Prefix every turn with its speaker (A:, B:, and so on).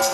A: Hey,